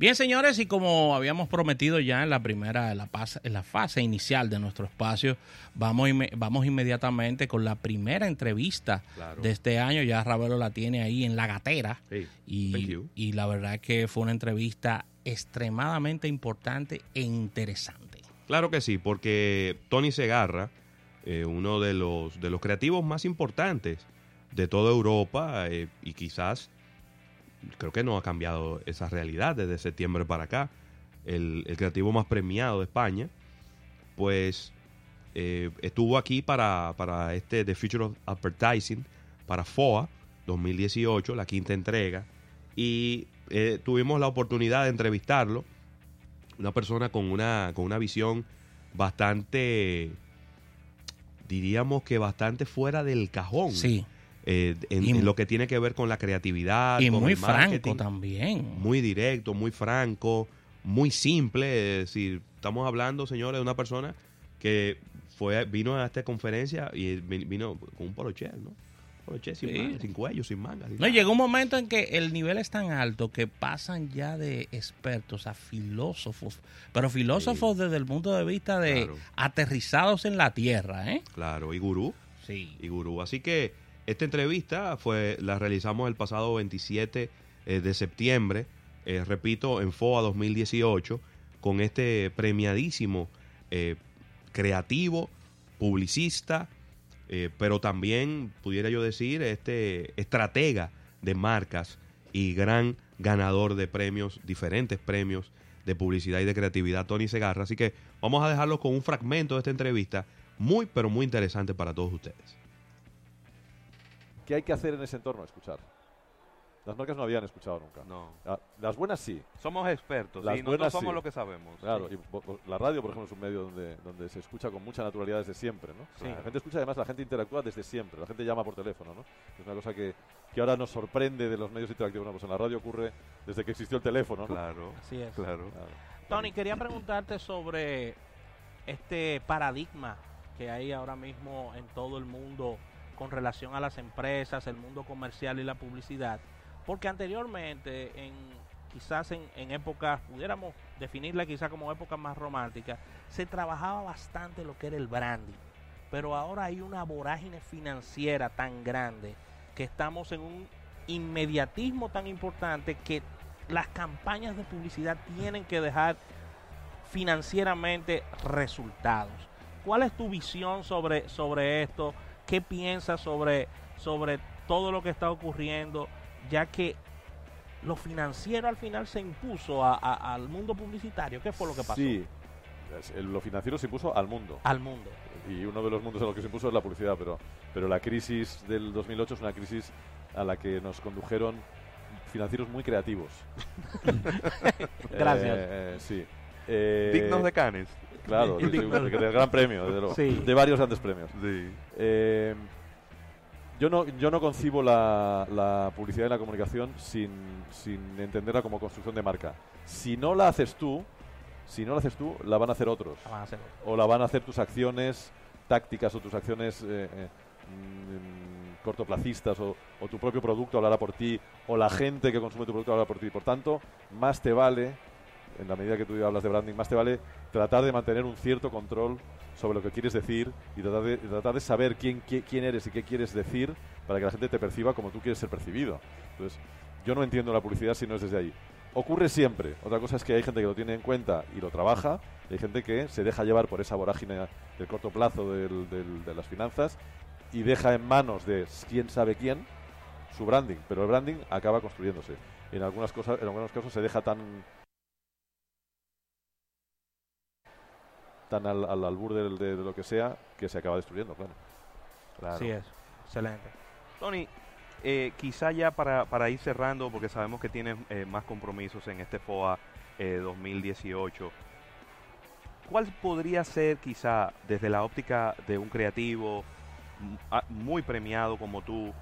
Bien, señores, y como habíamos prometido ya en la primera, en la, en la fase inicial de nuestro espacio, vamos, vamos inmediatamente con la primera entrevista de este año. Ya Ravelo la tiene ahí en la gatera. Y, y la verdad es que fue una entrevista extremadamente importante e interesante. Claro que sí, porque Tony Segarra, eh, uno de los, de los creativos más importantes de toda Europa eh, y quizás creo que no ha cambiado esa realidad desde septiembre para acá. El, creativo más premiado de España, pues eh, estuvo aquí para, para este The Future of Advertising, para FOA 2018, la quinta entrega, y eh, tuvimos la oportunidad de entrevistarlo, una persona con una, con una visión bastante, diríamos que bastante fuera del cajón. Sí eh, en, lo que tiene que ver con la creatividad. Y muy franco también. Muy directo, muy franco, muy simple. Es decir, estamos hablando, señores, de una persona que fue vino a esta conferencia y vino con un polocher, ¿no? Polocher sin, sin cuello, sin manga. no, llegó un momento en que el nivel es tan alto que pasan ya de expertos a filósofos, pero filósofos desde el punto de vista de aterrizados en la tierra, ¿eh? Claro, y gurú. Sí. Y gurú. Así que esta entrevista fue, la realizamos el pasado 27 eh, de septiembre, eh, repito, en FOA 2018, con este premiadísimo eh, creativo, publicista, pero también, pudiera yo decir, este estratega de marcas y gran ganador de premios, diferentes premios de publicidad y de creatividad, Tony Segarra. Así que vamos a dejarlo con un fragmento de esta entrevista muy, pero muy interesante para todos ustedes. ¿Qué hay que hacer en ese entorno? Escuchar. Las marcas no habían escuchado nunca. No. Ah, las buenas sí. Somos expertos. Las buenas somos lo que sabemos. Claro, y la radio, por ejemplo, es un medio donde, donde se escucha con mucha naturalidad desde siempre, ¿no? La gente escucha, además, la gente interactúa desde siempre. La gente llama por teléfono, ¿no? Es una cosa que, que ahora nos sorprende de los medios interactivos. pues en la radio ocurre desde que existió el teléfono, ¿no? Claro. Así es. Claro. Tony, quería preguntarte sobre este paradigma que hay ahora mismo en todo el mundo con relación a las empresas, el mundo comercial y la publicidad, porque anteriormente, en quizás en, en épocas, pudiéramos definirla quizás como épocas más románticas, se trabajaba bastante lo que era el branding, pero ahora hay una vorágine financiera tan grande que estamos en un inmediatismo tan importante que las campañas de publicidad tienen que dejar financieramente resultados. ¿Cuál es tu visión sobre, sobre esto? ¿Qué piensas sobre, sobre todo lo que está ocurriendo? Ya que lo financiero al final se impuso al mundo publicitario. ¿Qué fue lo que pasó? Sí, lo financiero se impuso al mundo. Al mundo. Y uno de los mundos en los que se impuso es la publicidad, pero, pero la crisis del 2008 es una crisis a la que nos condujeron financieros muy creativos. Gracias. Eh, sí. Eh, Dignos de Canes. Claro, del Gran Premio, de varios grandes premios. Eh, yo no, yo no concibo la, publicidad y la comunicación sin, sin, entenderla como construcción de marca. Si no la haces tú, si no la hacer tú, la van a hacer otros. O la van a hacer tus acciones tácticas o tus acciones eh, eh, mm, cortoplacistas o, o, tu propio producto hablará por ti o la gente que consume tu producto hablará por ti. Por tanto, más te vale en la medida que tú hablas de branding, más te vale tratar de mantener un cierto control sobre lo que quieres decir y tratar de, tratar de saber quién, quién eres y qué quieres decir para que la gente te perciba como tú quieres ser percibido. Entonces, yo no entiendo la publicidad si no es desde ahí. Ocurre siempre. Otra cosa es que hay gente que lo tiene en cuenta y lo trabaja, y hay gente que se deja llevar por esa vorágine del corto plazo de las finanzas y deja en manos de quién sabe quién su branding, pero el branding acaba construyéndose. En algunas cosas, en algunos casos se deja tan tan al, al albur de, lo que sea que se acaba destruyendo, claro. claro. Así es, excelente. Tony, eh, quizá ya para, para, ir cerrando, porque sabemos que tienes eh, más compromisos en este FOA 2018, eh, ¿cuál podría ser quizá desde la óptica de un creativo muy premiado como tú,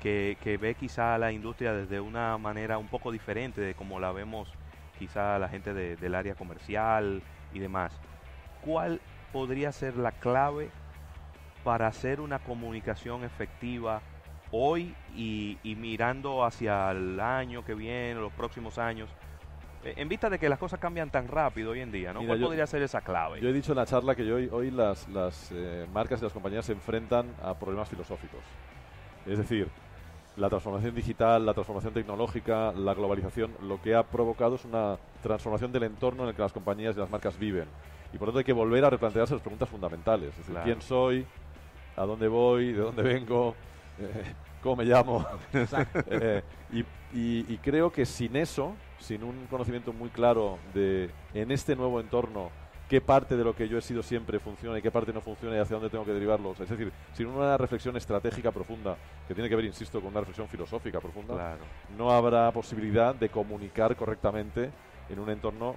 que, que ve quizá la industria desde una manera un poco diferente de como la vemos quizá la gente del área comercial y demás? ¿Cuál podría ser la clave para hacer una comunicación efectiva hoy y, mirando hacia el año que viene, los próximos años? Eh, en vista de que las cosas cambian tan rápido hoy en día, ¿no? ¿Cuál podría ser esa clave? Yo he dicho en la charla que hoy, hoy las, las eh, marcas y las compañías se enfrentan a problemas filosóficos. Es decir, la transformación digital, la transformación tecnológica, la globalización, lo que ha provocado es una transformación del entorno en el que las compañías y las marcas viven. Y por lo tanto hay que volver a replantearse las preguntas fundamentales. Es decir, ¿quién soy? ¿A dónde voy? ¿De dónde vengo? Eh, ¿Cómo me llamo? Eh, y, creo que sin eso, sin un conocimiento muy claro de en este nuevo entorno qué parte de lo que yo he sido siempre funciona y qué parte no funciona y hacia dónde tengo que derivarlos. Es decir, sin una reflexión estratégica profunda, que tiene que ver, insisto, con una reflexión filosófica profunda, no habrá posibilidad de comunicar correctamente en un entorno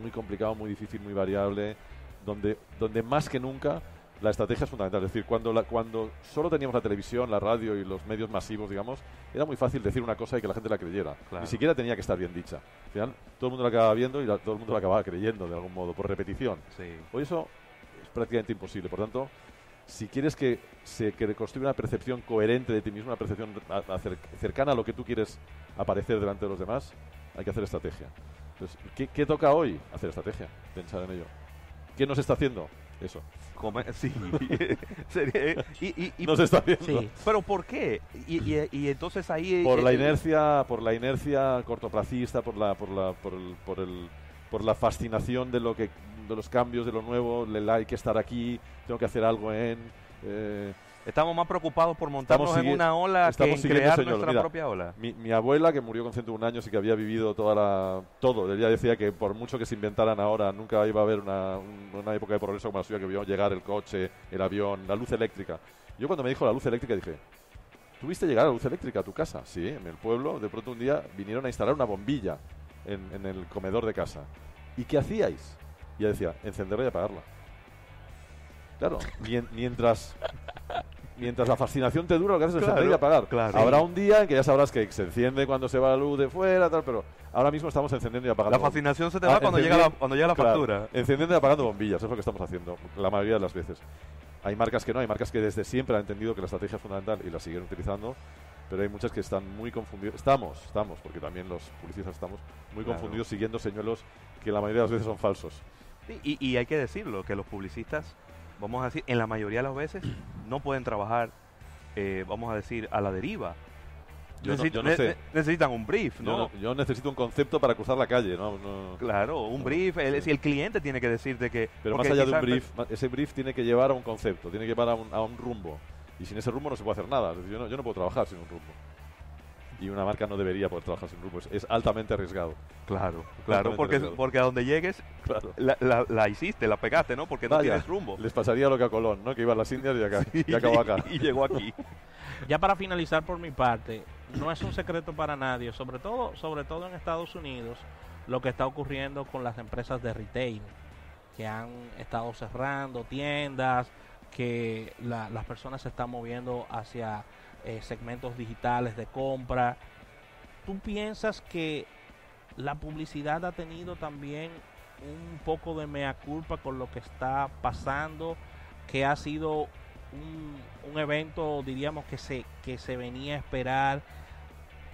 muy complicado, muy difícil, muy variable, donde, donde más que nunca la estrategia es fundamental. Es decir, cuando, la, cuando solo teníamos la televisión, la radio y los medios masivos, digamos, era muy fácil decir una cosa y que la gente la creyera. Ni siquiera tenía que estar bien dicha. Al final, todo el mundo la acababa viendo y todo el mundo la acababa creyendo de algún modo, por repetición. Hoy eso es prácticamente imposible. Por tanto, si quieres que se que construya una percepción coherente de ti mismo, una percepción cercana a lo que tú quieres aparecer delante de los demás, hay que hacer estrategia. Entonces, ¿qué, ¿qué toca hoy? Hacer estrategia, pensar en ello. ¿Qué nos está haciendo? Eso. sí. y, y, no se está viendo. Pero ¿por qué? Y, entonces ahí... Por la inercia, por la inercia cortoplacista, por la, por la, por el, por el, por la fascinación de lo que, de los cambios, de lo nuevo, le hay que estar aquí, tengo que hacer algo en... Eh, Estamos más preocupados por montarnos en una ola que en crear nuestra propia ola. Mi, abuela, que murió con 101 años y que había vivido toda la, todo, ella decía que por mucho que se inventaran ahora, nunca iba a haber una, una época de progreso como la suya, que vio llegar el coche, el avión, la luz eléctrica. Yo cuando me dijo la luz eléctrica dije, ¿tuviste llegar la luz eléctrica a tu casa? Sí, en el pueblo, de pronto un día vinieron a instalar una bombilla en, en el comedor de casa. ¿Y qué hacíais? Y ella decía, encenderla y apagarla. Claro, mientras mientras la fascinación te dura, lo que haces es encender y apagar. Habrá un día en que ya sabrás que se enciende cuando se va la luz de fuera, tal, pero ahora mismo estamos encendiendo y apagando. La fascinación se te va ah, cuando, llega la, cuando llega la factura. Encendiendo y apagando bombillas, es lo que estamos haciendo la mayoría de las veces. Hay marcas que no, hay marcas que desde siempre han entendido que la estrategia es fundamental y la siguen utilizando, pero hay muchas que están muy confundidas. Estamos, estamos, porque también los publicistas estamos muy confundidos siguiendo señuelos que la mayoría de las veces son falsos. y, y hay que decirlo, que los publicistas vamos a decir, en la mayoría de las veces no pueden trabajar, eh, vamos a decir, a la deriva. Yo necesitan un brief, ¿no? Yo, necesito un concepto para cruzar la calle, ¿no? claro, un brief. El, si el cliente tiene que decirte que. Pero más allá de un brief, ese brief tiene que llevar a un concepto, tiene que llevar a un, a un rumbo. Y sin ese rumbo no se puede hacer nada. yo, no, yo no puedo trabajar sin un rumbo y una marca no debería poder trabajar sin grupos. Es altamente arriesgado. Claro, claro, porque, porque a donde llegues la, la, hiciste, la pegaste, ¿no? Porque no tienes rumbo. Les pasaría lo que a Colón, ¿no? Que iba a las Indias y, acá, y acabó acá. y llegó aquí. ya para finalizar por mi parte, no es un secreto para nadie, sobre todo, sobre todo en Estados Unidos, lo que está ocurriendo con las empresas de retail, que han estado cerrando tiendas, que las personas se están moviendo hacia eh, segmentos digitales de compra. ¿Tú piensas que la publicidad ha tenido también un poco de mea culpa con lo que está pasando, que ha sido un, evento, diríamos, que se, que se venía a esperar,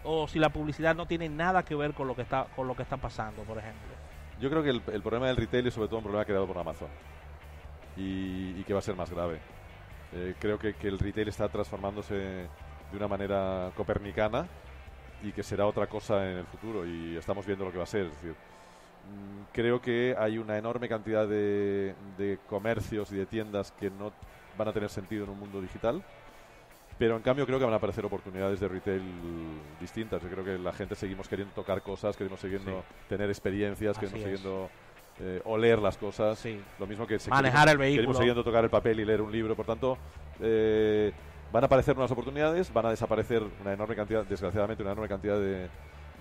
o si la publicidad no tiene nada que ver con lo que está, con lo que está pasando, por ejemplo? Yo creo que el, problema del retail es sobre todo un problema creado por Amazon y, y que va a ser más grave. Eh, creo que, que, el retail está transformándose de una manera copernicana y que será otra cosa en el futuro y estamos viendo lo que va a ser. Es decir, mm, creo que hay una enorme cantidad de, de, comercios y de tiendas que no van a tener sentido en un mundo digital, pero en cambio creo que van a aparecer oportunidades de retail distintas. Yo creo que la gente seguimos queriendo tocar cosas, queremos siguiendo tener experiencias, queremos siguiendo eh, oler las cosas. Lo mismo que manejar el vehículo. Queremos siguiendo tocar el papel y leer un libro. Por tanto, eh, van a aparecer nuevas oportunidades, van a desaparecer una enorme cantidad, desgraciadamente, una enorme cantidad de,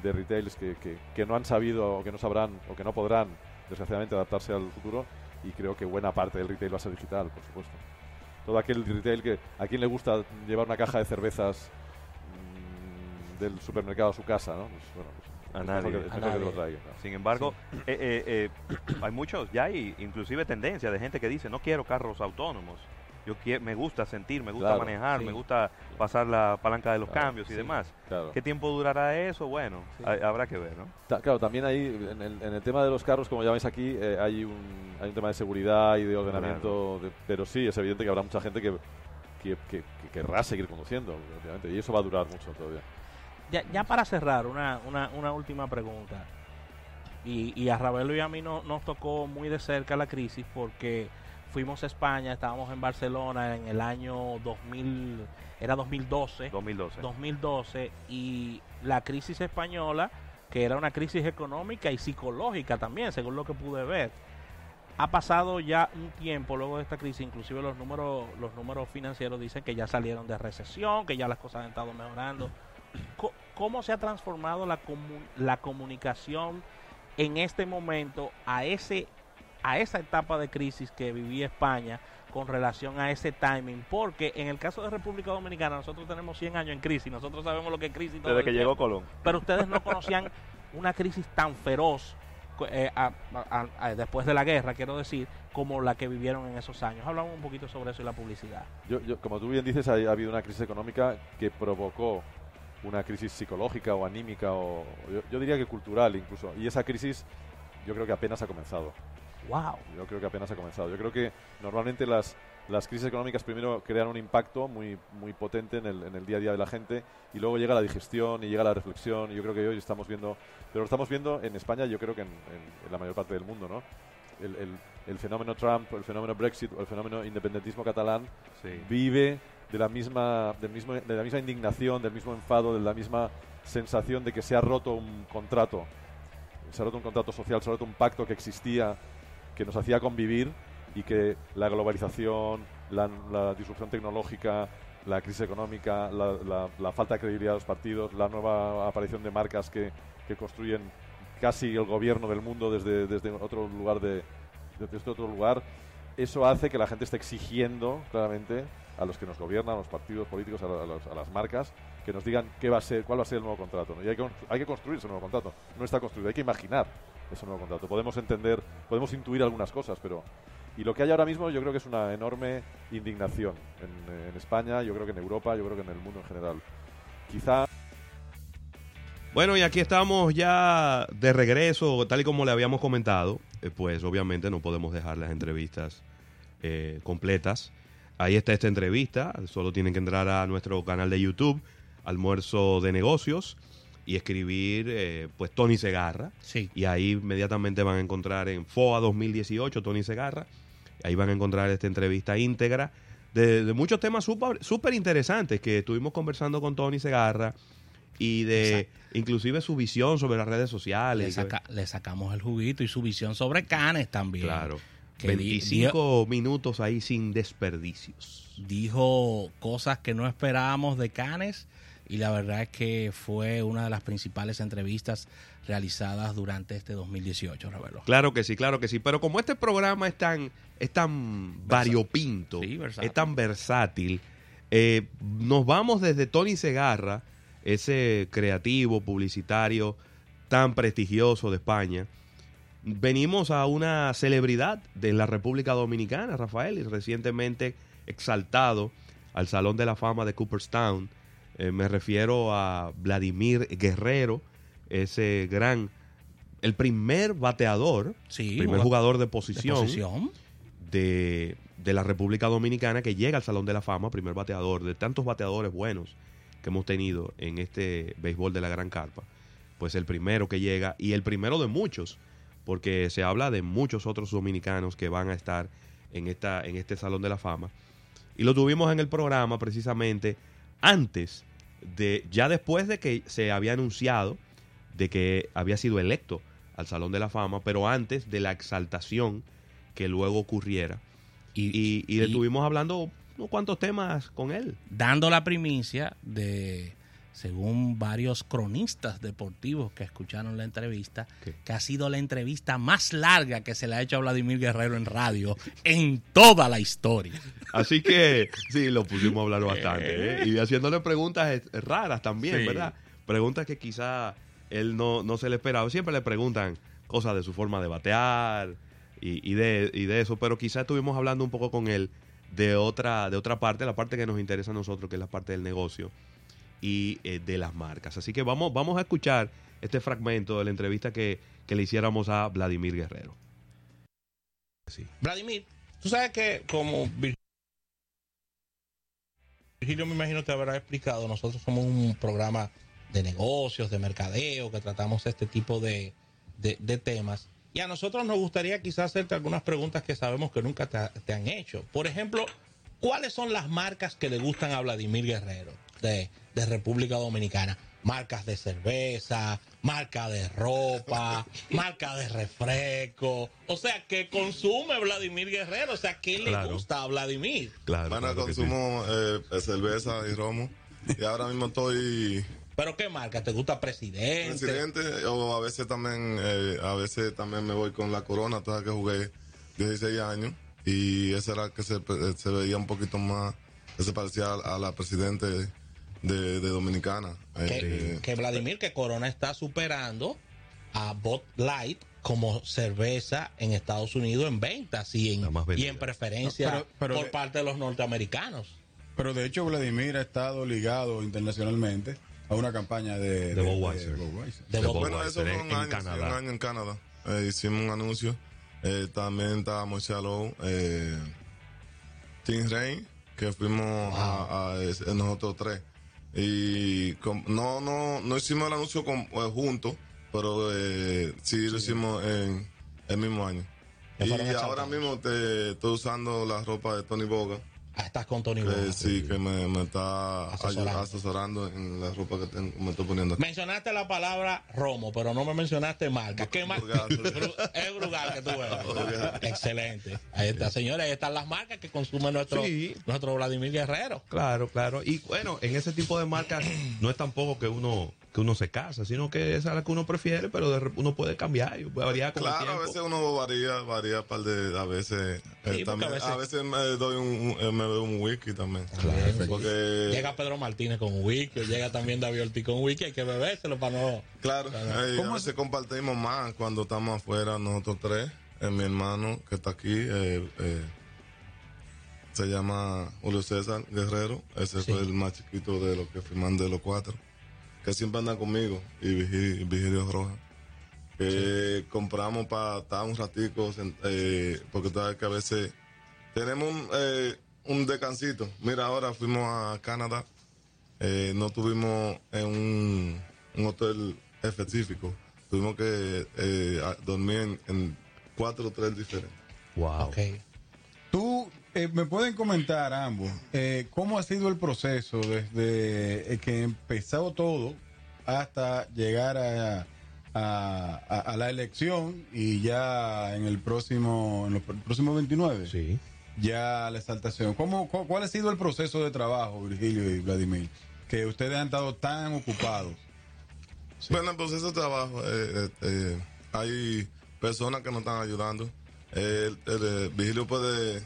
de retails que, que, no han sabido o que no sabrán o que no podrán, desgraciadamente, adaptarse al futuro. Y creo que buena parte del retail va a ser digital, por supuesto. Todo aquel retail que a quien le gusta llevar una caja de cervezas mm, del supermercado a su casa, ¿no? Pues, bueno, pues, a nadie. Sin embargo, eh, eh, eh, hay muchos, ya hay inclusive tendencia de gente que dice, no quiero carros autónomos. yo me gusta sentir, me gusta manejar, me gusta pasar la palanca de los cambios y demás. ¿Qué tiempo durará eso? Bueno, habrá que ver, ¿no? claro, también ahí, en el, tema de los carros, como ya veis aquí, eh, hay, un, hay un tema de seguridad y de ordenamiento, pero sí, es evidente que habrá mucha gente que, que, querrá seguir conduciendo, obviamente, y eso va a durar mucho todavía. Ya, ya para cerrar, una, una, una última pregunta. Y, y a Ravelo y a mí no, nos tocó muy de cerca la crisis porque fuimos a España, estábamos en Barcelona en el año 2000, era 2012. 2012. 2012 y la crisis española, que era una crisis económica y psicológica también, según lo que pude ver. Ha pasado ya un tiempo luego de esta crisis, inclusive los números, los números financieros dicen que ya salieron de recesión, que ya las cosas han estado mejorando. ¿Cómo se ha transformado la, la comunicación en este momento a ese a esa etapa de crisis que vivía España con relación a ese timing, porque en el caso de República Dominicana nosotros tenemos 100 años en crisis, nosotros sabemos lo que es crisis. Desde que llegó Colón. Pero ustedes no conocían una crisis tan feroz eh, después de la guerra, quiero decir, como la que vivieron en esos años. Hablamos un poquito sobre eso y la publicidad. Yo, como tú bien dices, ha, habido una crisis económica que provocó una crisis psicológica o anímica, o yo diría que cultural incluso, y esa crisis yo creo que apenas ha comenzado. Wow. Yo creo que apenas ha comenzado. Yo creo que normalmente las, las crisis económicas primero crean un impacto muy, muy potente en el, en el día a día de la gente y luego llega la digestión y llega la reflexión. Y yo creo que hoy estamos viendo, pero lo estamos viendo en España, yo creo que en, la mayor parte del mundo, ¿no? El, el, el, fenómeno Trump, el fenómeno Brexit o el fenómeno independentismo catalán vive de la misma del mismo de la misma indignación, del mismo enfado, de la misma sensación de que se ha roto un contrato, se ha roto un contrato social, se ha roto un pacto que existía que nos hacía convivir y que la globalización, la, disrupción tecnológica, la crisis económica, la, falta de credibilidad de los partidos, la nueva aparición de marcas que, construyen casi el gobierno del mundo desde, desde otro lugar de desde este otro lugar, eso hace que la gente esté exigiendo claramente a los que nos gobiernan, a los partidos políticos, a, las marcas, que nos digan qué va a ser, cuál va a ser el nuevo contrato. Y hay que, hay que construir ese nuevo contrato. No está construido, hay que imaginar ese nuevo contrato. Podemos entender, podemos intuir algunas cosas, pero... Y lo que hay ahora mismo yo creo que es una enorme indignación en, España, yo creo que en Europa, yo creo que en el mundo en general. Quizá... Bueno, y aquí estamos ya de regreso, tal y como le habíamos comentado, eh, pues obviamente no podemos dejar las entrevistas eh, completas. Ahí está esta entrevista, solo tienen que entrar a nuestro canal de YouTube, Almuerzo de Negocios y escribir eh, pues Tony Segarra. Sí. Y ahí inmediatamente van a encontrar en FOA 2018 Tony Segarra. Ahí van a encontrar esta entrevista íntegra de, muchos temas súper interesantes que estuvimos conversando con Tony Segarra y de inclusive su visión sobre las redes sociales. Le, sacamos el juguito y su visión sobre Canes también. Claro. Que 25 minutos ahí sin desperdicios. Dijo cosas que no esperábamos de Canes y la verdad es que fue una de las principales entrevistas realizadas durante este 2018, Ravelo. Claro que sí, claro que sí, pero como este programa es tan, es tan variopinto, es tan versátil, eh, nos vamos desde Tony Segarra, ese creativo, publicitario tan prestigioso de España, venimos a una celebridad de la República Dominicana, Rafael, y recientemente exaltado al Salón de la Fama de Cooperstown eh, me refiero a Vladimir Guerrero, ese gran, el primer bateador, sí, primer jugador de posición, de, de, la República Dominicana que llega al Salón de la Fama, primer bateador, de tantos bateadores buenos que hemos tenido en este béisbol de la Gran Carpa. Pues el primero que llega y el primero de muchos, porque se habla de muchos otros dominicanos que van a estar en, esta, en este Salón de la Fama. Y lo tuvimos en el programa precisamente antes de ya después de que se había anunciado de que había sido electo al Salón de la Fama, pero antes de la exaltación que luego ocurriera. Y, y, estuvimos hablando unos cuantos temas con él. Dando la primicia de según varios cronistas deportivos que escucharon la entrevista, que ha sido la entrevista más larga que se le ha hecho a Vladimir Guerrero en radio en toda la historia. Así que sí, lo pusimos a hablar bastante. ¿eh? Y haciéndole preguntas raras también, ¿verdad? Preguntas que quizá él no, no se le esperaba. Siempre le preguntan cosas de su forma de batear y, de, y de eso, pero quizá estuvimos hablando un poco con él de otra, de otra parte, la parte que nos interesa a nosotros, que es la parte del negocio y eh, de las marcas. Así que vamos, vamos a escuchar este fragmento de la entrevista que, que le hiciéramos a Vladimir Guerrero. Sí. Vladimir, tú sabes que como Virgilio me imagino te habrá explicado, nosotros somos un programa de negocios, de mercadeo, que tratamos este tipo de, de, temas. Y a nosotros nos gustaría quizás hacerte algunas preguntas que sabemos que nunca te, han hecho. Por ejemplo, ¿cuáles son las marcas que le gustan a Vladimir Guerrero de, de República Dominicana? Marcas de cerveza, marca de ropa, marca de refresco. O sea, que consume Vladimir Guerrero. O sea, ¿qué le gusta a Vladimir? Claro. Bueno, consumo eh, cerveza y romo. Y ahora mismo estoy ¿Pero qué marca? ¿Te gusta Presidente? Presidente, o a veces también, eh, a veces también me voy con la Corona, toda que jugué 16 años, y esa era que se, veía un poquito más, que se parecía a, la Presidente de, Dominicana. Eh, que, Vladimir, que Corona está superando a Bot Light como cerveza en Estados Unidos en ventas y en, y en preferencia por parte de los norteamericanos. Pero de hecho Vladimir ha estado ligado internacionalmente a una campaña de, de, Budweiser. De, bueno, eso fue un, año, un año en Canadá. Eh, hicimos un anuncio. Eh, también está Moisés eh, Tim Rain, que fuimos a, nosotros tres. Y no, no, no hicimos el anuncio con, eh, juntos, pero eh, sí, lo hicimos en el mismo año. Y ahora mismo te, estoy usando la ropa de Tony Boga estás con Tony Sí, que me, está asesorando. en la ropa que me estoy poniendo. Mencionaste la palabra Romo, pero no me mencionaste marca. ¿Qué marca? es Brugal que tú ves. Excelente. Ahí está, señores, ahí están las marcas que consume nuestro, nuestro Vladimir Guerrero. Claro, claro. Y bueno, en ese tipo de marcas no es tampoco que uno que uno se casa, sino que esa es la que uno prefiere, pero uno puede cambiar y puede variar con Claro, a veces uno varía, varía par de, a veces, eh, también, a veces, me doy un, eh, me doy un whisky también. porque... Llega Pedro Martínez con un whisky, llega también David Ortiz con un whisky, hay que bebérselo para no... Claro, eh, a veces compartimos más cuando estamos afuera nosotros tres, mi hermano que está aquí, se llama Julio César Guerrero, ese fue el más chiquito de los que firman de los cuatro que siempre anda conmigo, y Vigilio Roja. Que compramos para estar un ratico, eh, porque sabes que a veces tenemos un, eh, un descansito. Mira, ahora fuimos a Canadá, eh, no tuvimos en un, hotel específico, tuvimos que dormir en, cuatro hoteles diferentes. Wow. Okay. Eh, me pueden comentar ambos eh, cómo ha sido el proceso desde eh, que empezó todo hasta llegar a, a, la elección y ya en el próximo en los próximos 29 sí. ya la exaltación. ¿Cómo, cuál ha sido el proceso de trabajo Virgilio y Vladimir que ustedes han estado tan ocupados bueno el proceso de trabajo hay personas que nos están ayudando. Virgilio puede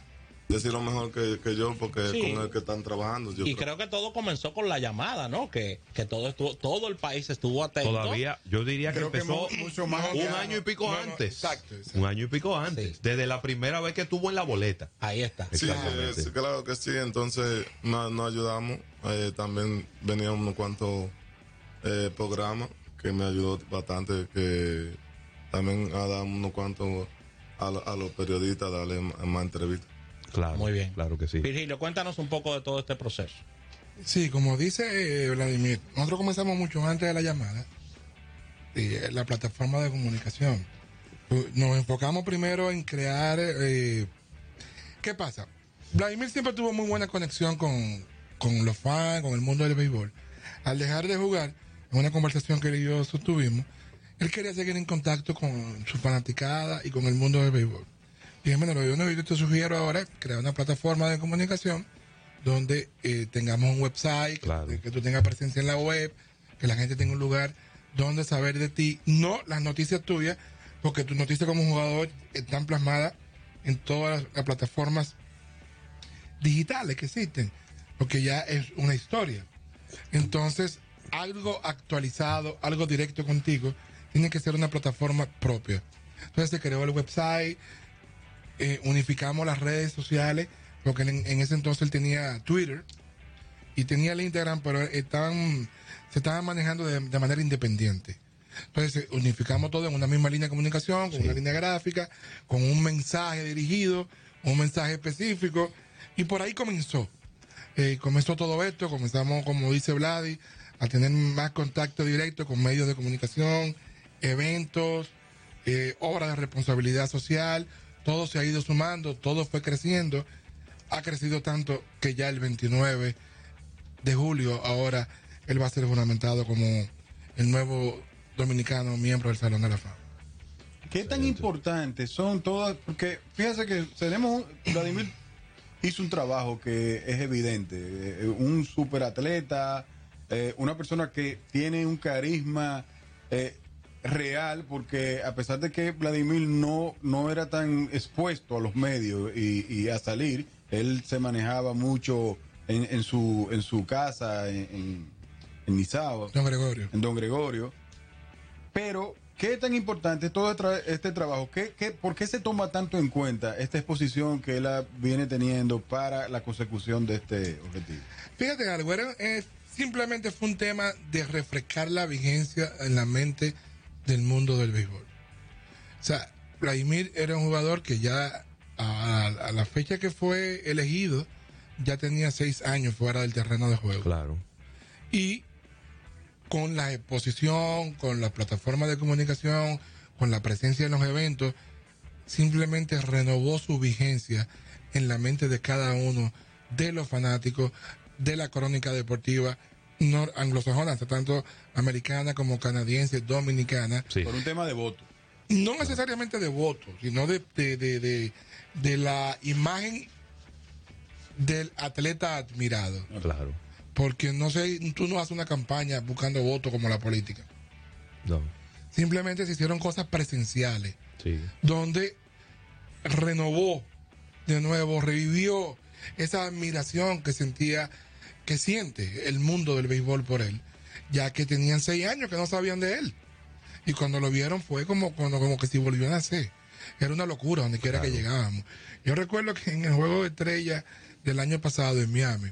decir lo mejor que, yo porque con el que están trabajando. y creo. que todo comenzó con la llamada, ¿no? Que, que todo estuvo, todo el país estuvo atento. Todavía, yo diría que empezó mucho más un año y pico antes. exacto, Un año y pico antes. Desde la primera vez que estuvo en la boleta. Ahí está. Sí, claro que sí. Entonces nos, ayudamos. Eh, también venían unos cuantos eh, programas que me ayudó bastante. Que también ha dado unos cuantos a, a los periodistas darle más entrevistas. Claro. Muy bien. Claro que sí. Virgilio, cuéntanos un poco de todo este proceso. Sí, como dice eh, Vladimir, nosotros comenzamos mucho antes de la llamada y eh, la plataforma de comunicación. Nos enfocamos primero en crear. Eh, ¿Qué pasa? Vladimir siempre tuvo muy buena conexión con, con los fans, con el mundo del béisbol. Al dejar de jugar, en una conversación que él y yo sostuvimos, él quería seguir en contacto con su fanaticada y con el mundo del béisbol. Dije, bueno, lo yo te sugiero ahora crear una plataforma de comunicación donde eh, tengamos un website, que, tú tengas presencia en la web, que la gente tenga un lugar donde saber de ti, no las noticias tuyas, porque tus noticias como jugador están plasmadas en todas las, plataformas digitales que existen, porque ya es una historia. Entonces, algo actualizado, algo directo contigo, tiene que ser una plataforma propia. Entonces se creó el website, eh, unificamos las redes sociales porque en, ese entonces él tenía Twitter y tenía el Instagram, pero estaban, se estaban manejando de, manera independiente. Entonces unificamos todo en una misma línea de comunicación, con una línea gráfica, con un mensaje dirigido, un mensaje específico, y por ahí comenzó. Eh, comenzó todo esto, comenzamos, como dice Vladi, a tener más contacto directo con medios de comunicación, eventos, eh, obras de responsabilidad social, todo se ha ido sumando, todo fue creciendo, ha crecido tanto que ya el 29 de julio ahora él va a ser juramentado como el nuevo dominicano miembro del Salón de la Fama. ¿Qué tan importantes son todas? Porque fíjese que tenemos, Vladimir hizo un trabajo que es evidente, eh, un superatleta, eh, una persona que tiene un carisma eh, real, porque a pesar de que Vladimir no, no era tan expuesto a los medios y, a salir, él se manejaba mucho en, en, su, en su casa, en, en, Don Gregorio. En Don Gregorio. Pero, ¿qué tan importante es todo este trabajo? ¿Qué, qué, ¿Por qué se toma tanto en cuenta esta exposición que él viene teniendo para la consecución de este objetivo? Fíjate algo, es simplemente fue un tema de refrescar la vigencia en la mente del mundo del béisbol. O sea, Vladimir era un jugador que ya a, la fecha que fue elegido ya tenía seis años fuera del terreno de juego. Claro. Y con la exposición, con la plataforma de comunicación, con la presencia en los eventos, simplemente renovó su vigencia en la mente de cada uno de los fanáticos, de la crónica deportiva anglosajona, tanto americana como canadiense, dominicana. Por un tema de voto. No necesariamente de voto, sino de, de, de, la imagen del atleta admirado. Claro. Porque no sé, tú no haces una campaña buscando votos como la política. No. Simplemente se hicieron cosas presenciales. Sí. Donde renovó de nuevo, revivió esa admiración que sentía que siente el mundo del béisbol por él, ya que tenían seis años que no sabían de él. Y cuando lo vieron fue como, como, como que si volvió a nacer. Era una locura donde quiera que llegábamos. Yo recuerdo que en el juego de estrella del año pasado en Miami,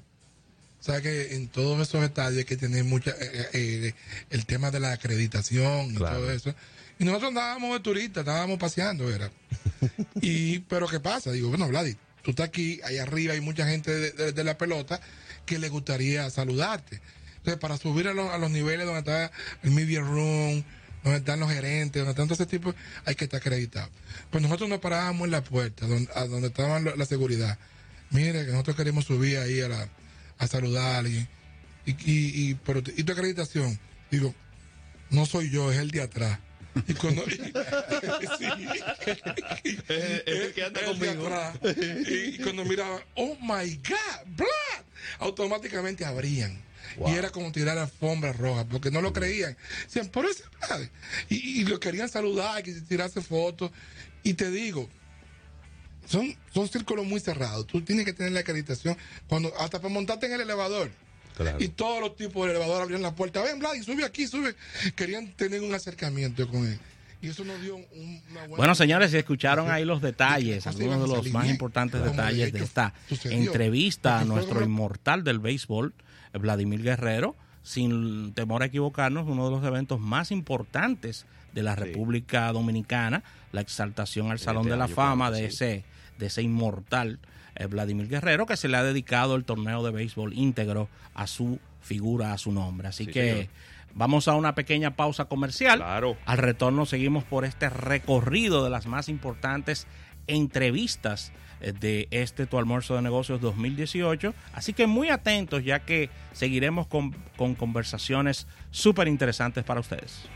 sabes que en todos esos estadios hay que tener mucha, eh, eh, eh, el tema de la acreditación y todo eso. Y nosotros andábamos de turistas, estábamos paseando, era. y, pero ¿qué pasa? Digo, bueno, Vladi, tú estás aquí, ahí arriba hay mucha gente de la pelota que le gustaría saludarte. Entonces, para subir a, los niveles donde está el media room, donde están los gerentes, donde están todo ese tipo, hay que estar acreditado. Pues nosotros nos parábamos en la puerta, donde, a donde estaba la, seguridad. Mire, que nosotros queremos subir ahí a, la, a saludar a alguien. Y, y, y, pero, ¿y tu acreditación? Digo, no soy yo, es el de atrás. Y cuando. Y, cuando miraba, oh my God, blood, automáticamente abrían. Y era como tirar alfombra roja, porque no lo creían. Decían, por ese y, y, lo querían saludar, que tirarse fotos. Y te digo, son, son círculos muy cerrados. Tú tienes que tener la acreditación cuando hasta para montarte en el elevador. Y todos los tipos de elevador abrieron la puerta. Ven, Vlad, sube aquí, sube. Querían tener un acercamiento con él. Y eso nos dio una buena Bueno, señores, si escucharon ahí los detalles, algunos de los más importantes detalles de esta entrevista a nuestro inmortal del béisbol, Vladimir Guerrero, sin temor a equivocarnos, uno de los eventos más importantes de la República Dominicana, la exaltación al Salón de la Fama de ese, de ese inmortal eh, Vladimir Guerrero, que se le ha dedicado el torneo de béisbol íntegro a su figura, a su nombre. Así que vamos a una pequeña pausa comercial. Claro. Al retorno seguimos por este recorrido de las más importantes entrevistas eh, de este Tu Almuerzo de Negocios 2018. Así que muy atentos ya que seguiremos con, con conversaciones súper interesantes para ustedes.